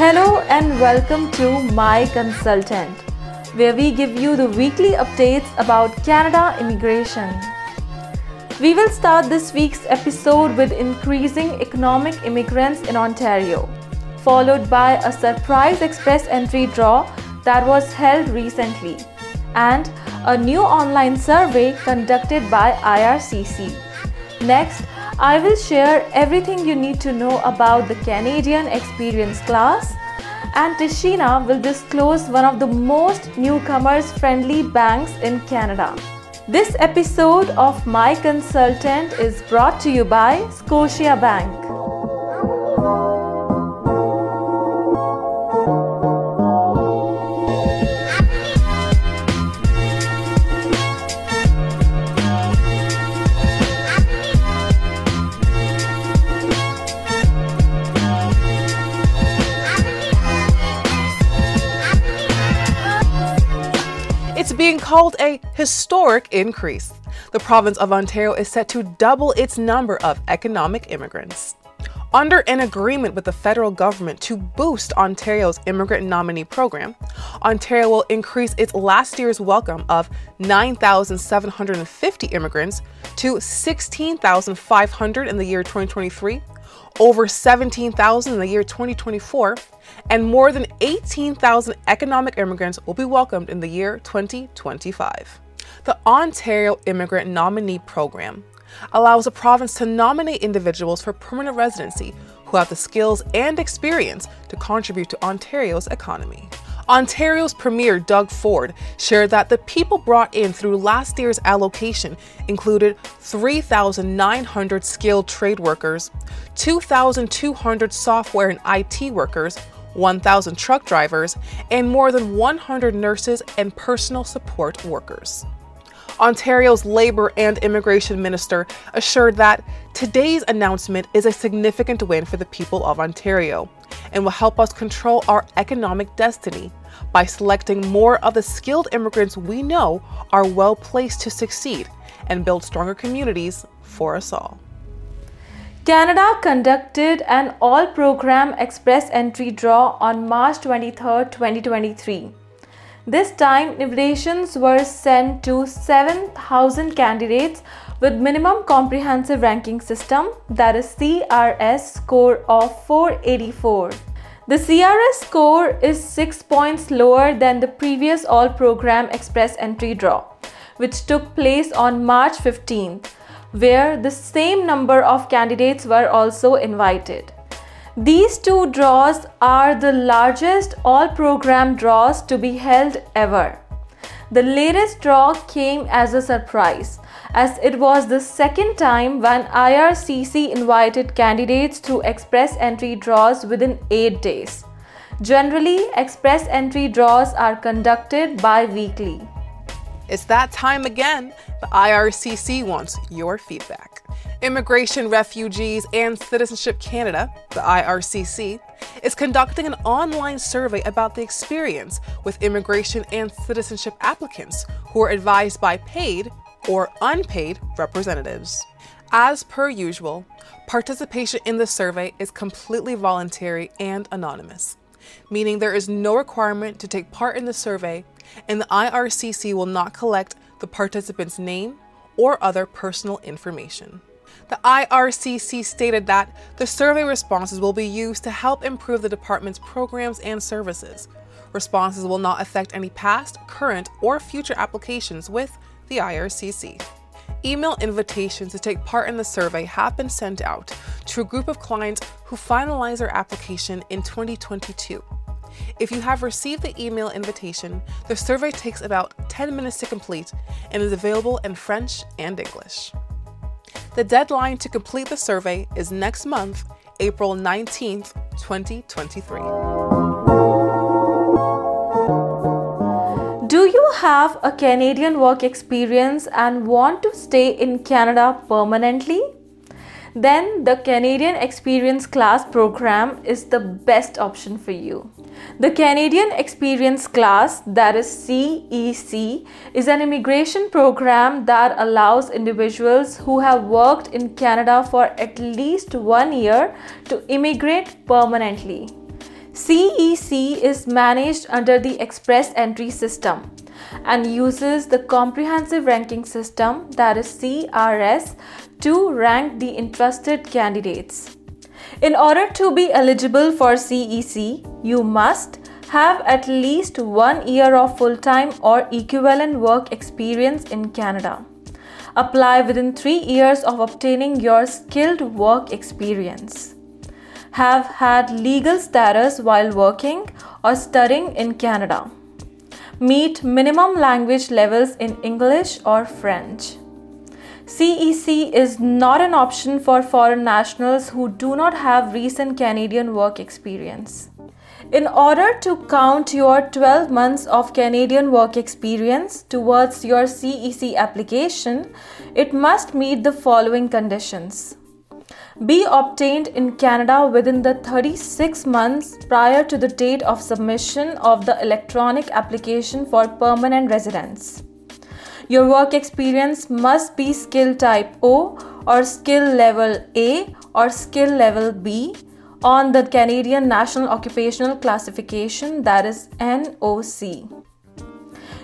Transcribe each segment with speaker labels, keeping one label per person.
Speaker 1: Hello and welcome to My Consultant, where we give you the weekly updates about Canada immigration. We will start this week's episode with increasing economic immigrants in Ontario, followed by a surprise express entry draw that was held recently, and a new online survey conducted by IRCC. Next, I will share everything you need to know about the Canadian Experience class, and Tashina will disclose one of the most newcomers friendly banks in Canada. This episode of My Consultant is brought to you by
Speaker 2: Scotiabank. Called a historic increase. The province of Ontario is set to double its number of economic immigrants. Under an agreement with the federal government to boost Ontario's immigrant nominee program, Ontario will increase its last year's welcome of 9,750 immigrants to 16,500 in the year 2023, over 17,000 in the year 2024, and more than 18,000 economic immigrants will be welcomed in the year 2025. The Ontario Immigrant Nominee Program allows a province to nominate individuals for permanent residency who have the skills and experience to contribute to Ontario's economy. Ontario's Premier Doug Ford shared that the people brought in through last year's allocation included 3,900 skilled trade workers, 2,200 software and IT workers, 1,000 truck drivers, and more than 100 nurses and personal support workers. Ontario's Labour and Immigration Minister assured that today's announcement is a significant win for the people of Ontario and will help us control our economic destiny by selecting more of the skilled immigrants we know are well placed to succeed and build stronger communities for us all.
Speaker 1: Canada conducted an all program express entry draw on March 23, 2023. This time, invitations were sent to 7,000 candidates with minimum comprehensive ranking system that is CRS score of 484. The CRS score is 6 points lower than the previous all program express entry draw, which took place on March 15th where the same number of candidates were also invited. These two draws are the largest all program draws to be held ever. The latest draw came as a surprise, as it was the second time when IRCC invited candidates through express entry draws within 8 days. Generally, express entry draws are conducted bi weekly.
Speaker 2: It's that time again. The IRCC wants your feedback. Immigration, Refugees, and Citizenship Canada, the IRCC, is conducting an online survey about the experience with immigration and citizenship applicants who are advised by paid or unpaid representatives. As per usual, participation in the survey is completely voluntary and anonymous, meaning there is no requirement to take part in the survey and the IRCC will not collect the participant's name or other personal information. The IRCC stated that the survey responses will be used to help improve the department's programs and services. Responses will not affect any past, current, or future applications with the IRCC. Email invitations to take part in the survey have been sent out to a group of clients who finalize their application in 2022. If you have received the email invitation, the survey takes about 10 minutes to complete and is available in French and English. The deadline to complete the survey is next month, April 19th, 2023.
Speaker 1: Have a Canadian work experience and want to stay in Canada permanently? then the Canadian Experience Class program is the best option for you. The Canadian Experience Class, that is CEC, is an immigration program that allows individuals who have worked in Canada for at least one year to immigrate permanently. CEC is managed under the Express Entry System and uses the Comprehensive Ranking System, that is CRS, to rank the interested candidates. In order to be eligible for CEC, you must have at least one year of full time or equivalent work experience in Canada. Apply within three years of obtaining your skilled work experience. Have had legal status while working or studying in Canada. Meet minimum language levels in English or French. CEC is not an option for foreign nationals who do not have recent Canadian work experience. In order to count your 12 months of Canadian work experience towards your CEC application, it must meet the following conditions. Be obtained in Canada within the 36 months prior to the date of submission of the electronic application for permanent residence. Your work experience must be skill type O or skill level A or skill level B on the Canadian National Occupational Classification, that is NOC.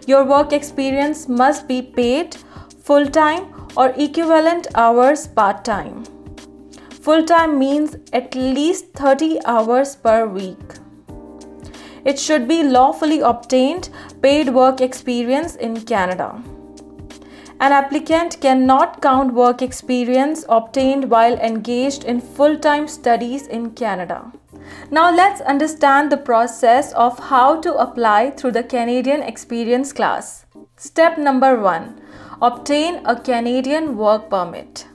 Speaker 1: Your work experience must be paid full time or equivalent hours part time. Full time means at least 30 hours per week. It should be lawfully obtained paid work experience in Canada. An applicant cannot count work experience obtained while engaged in full time studies in Canada. Now, let's understand the process of how to apply through the Canadian Experience class. Step number one Obtain a Canadian work permit.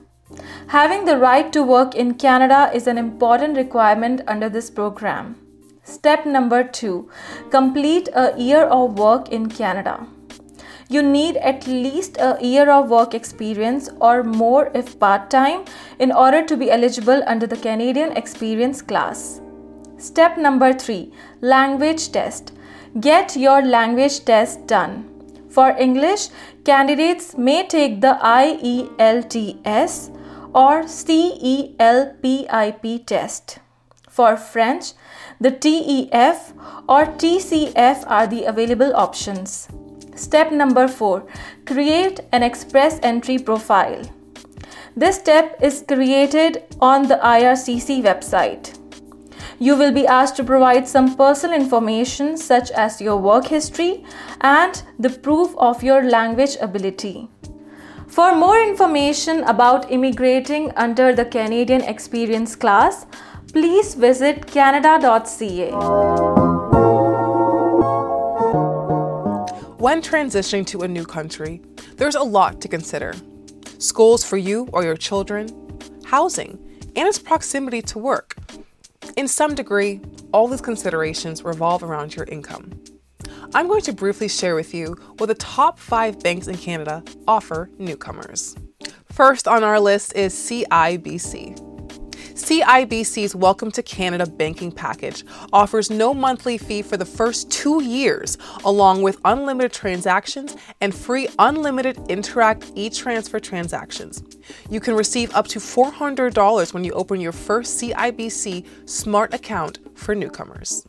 Speaker 1: Having the right to work in Canada is an important requirement under this program. Step number two Complete a year of work in Canada. You need at least a year of work experience or more if part time in order to be eligible under the Canadian Experience class. Step number three Language test. Get your language test done. For English, candidates may take the IELTS or CELPIP test. For French, the TEF or TCF are the available options. Step number 4 Create an Express Entry profile. This step is created on the IRCC website. You will be asked to provide some personal information such as your work history and the proof of your language ability. For more information about immigrating under the Canadian Experience class, please visit canada.ca.
Speaker 2: When transitioning to a new country, there's a lot to consider schools for you or your children, housing, and its proximity to work. In some degree, all these considerations revolve around your income. I'm going to briefly share with you what the top five banks in Canada offer newcomers. First on our list is CIBC. CIBC's Welcome to Canada banking package offers no monthly fee for the first two years, along with unlimited transactions and free unlimited Interac e transfer transactions. You can receive up to $400 when you open your first CIBC Smart account for newcomers.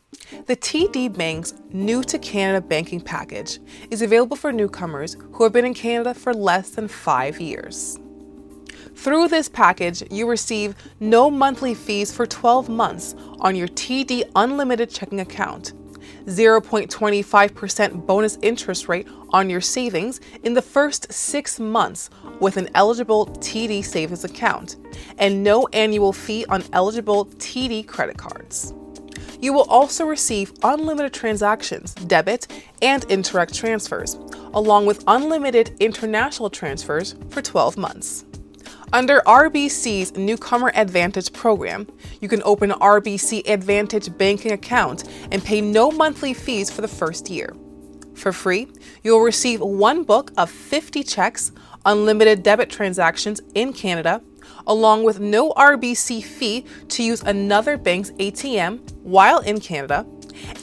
Speaker 2: The TD Bank's New to Canada banking package is available for newcomers who have been in Canada for less than five years. Through this package, you receive no monthly fees for 12 months on your TD Unlimited checking account, 0.25% bonus interest rate on your savings in the first six months with an eligible TD savings account, and no annual fee on eligible TD credit cards. You will also receive unlimited transactions, debit, and Interac transfers, along with unlimited international transfers for 12 months. Under RBC's Newcomer Advantage program, you can open an RBC Advantage banking account and pay no monthly fees for the first year. For free, you'll receive one book of 50 checks, unlimited debit transactions in Canada, along with no RBC fee to use another bank's ATM while in Canada,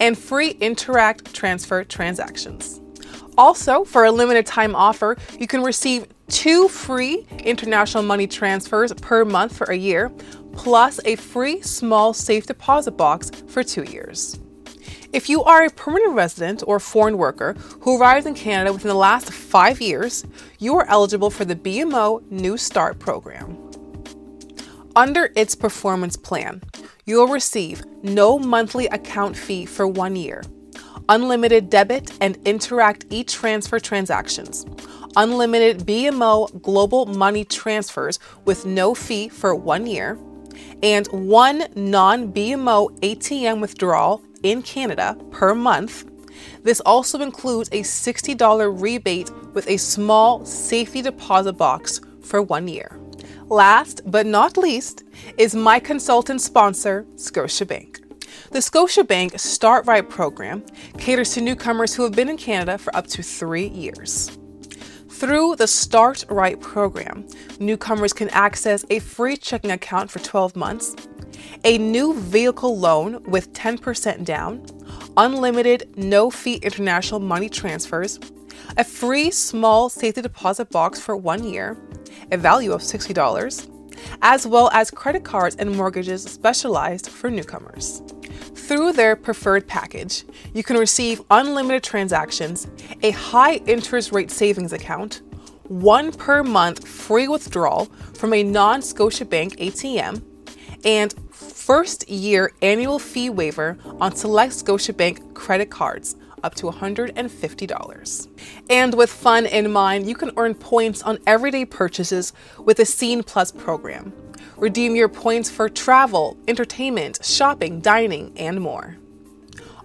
Speaker 2: and free Interac transfer transactions. Also, for a limited time offer, you can receive two free international money transfers per month for a year, plus a free small safe deposit box for two years. If you are a permanent resident or foreign worker who arrived in Canada within the last five years, you are eligible for the BMO New Start program. Under its performance plan, you will receive no monthly account fee for one year, unlimited debit and Interac e transfer transactions, unlimited BMO global money transfers with no fee for one year, and one non BMO ATM withdrawal in Canada per month. This also includes a $60 rebate with a small safety deposit box for one year. Last but not least is my consultant sponsor, Scotiabank. The Scotiabank Start Right program caters to newcomers who have been in Canada for up to three years. Through the Start Right program, newcomers can access a free checking account for 12 months, a new vehicle loan with 10% down, unlimited no fee international money transfers, a free small safety deposit box for one year, a value of $60, as well as credit cards and mortgages specialized for newcomers. Through their preferred package, you can receive unlimited transactions, a high interest rate savings account, one per month free withdrawal from a non Scotiabank ATM, and first year annual fee waiver on select Scotiabank credit cards up to $150. And with fun in mind, you can earn points on everyday purchases with the Scene Plus program. Redeem your points for travel, entertainment, shopping, dining, and more.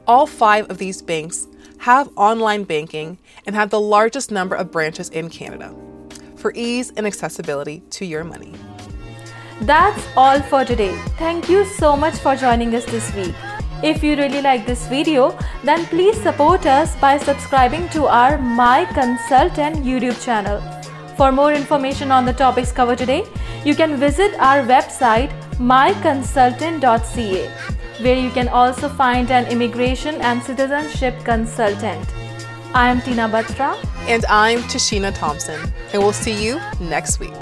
Speaker 2: All five of these banks have online banking and have the largest number of branches in Canada for ease and accessibility to your money.
Speaker 1: That's all for today. Thank you so much for joining us this week. If you really like this video, then please support us by subscribing to our My Consultant YouTube channel. For more information on the topics covered today, you can visit our website myconsultant.ca, where you can also find an immigration and citizenship consultant. I am Tina Batra.
Speaker 2: And I'm Tashina Thompson, and we'll see you next week.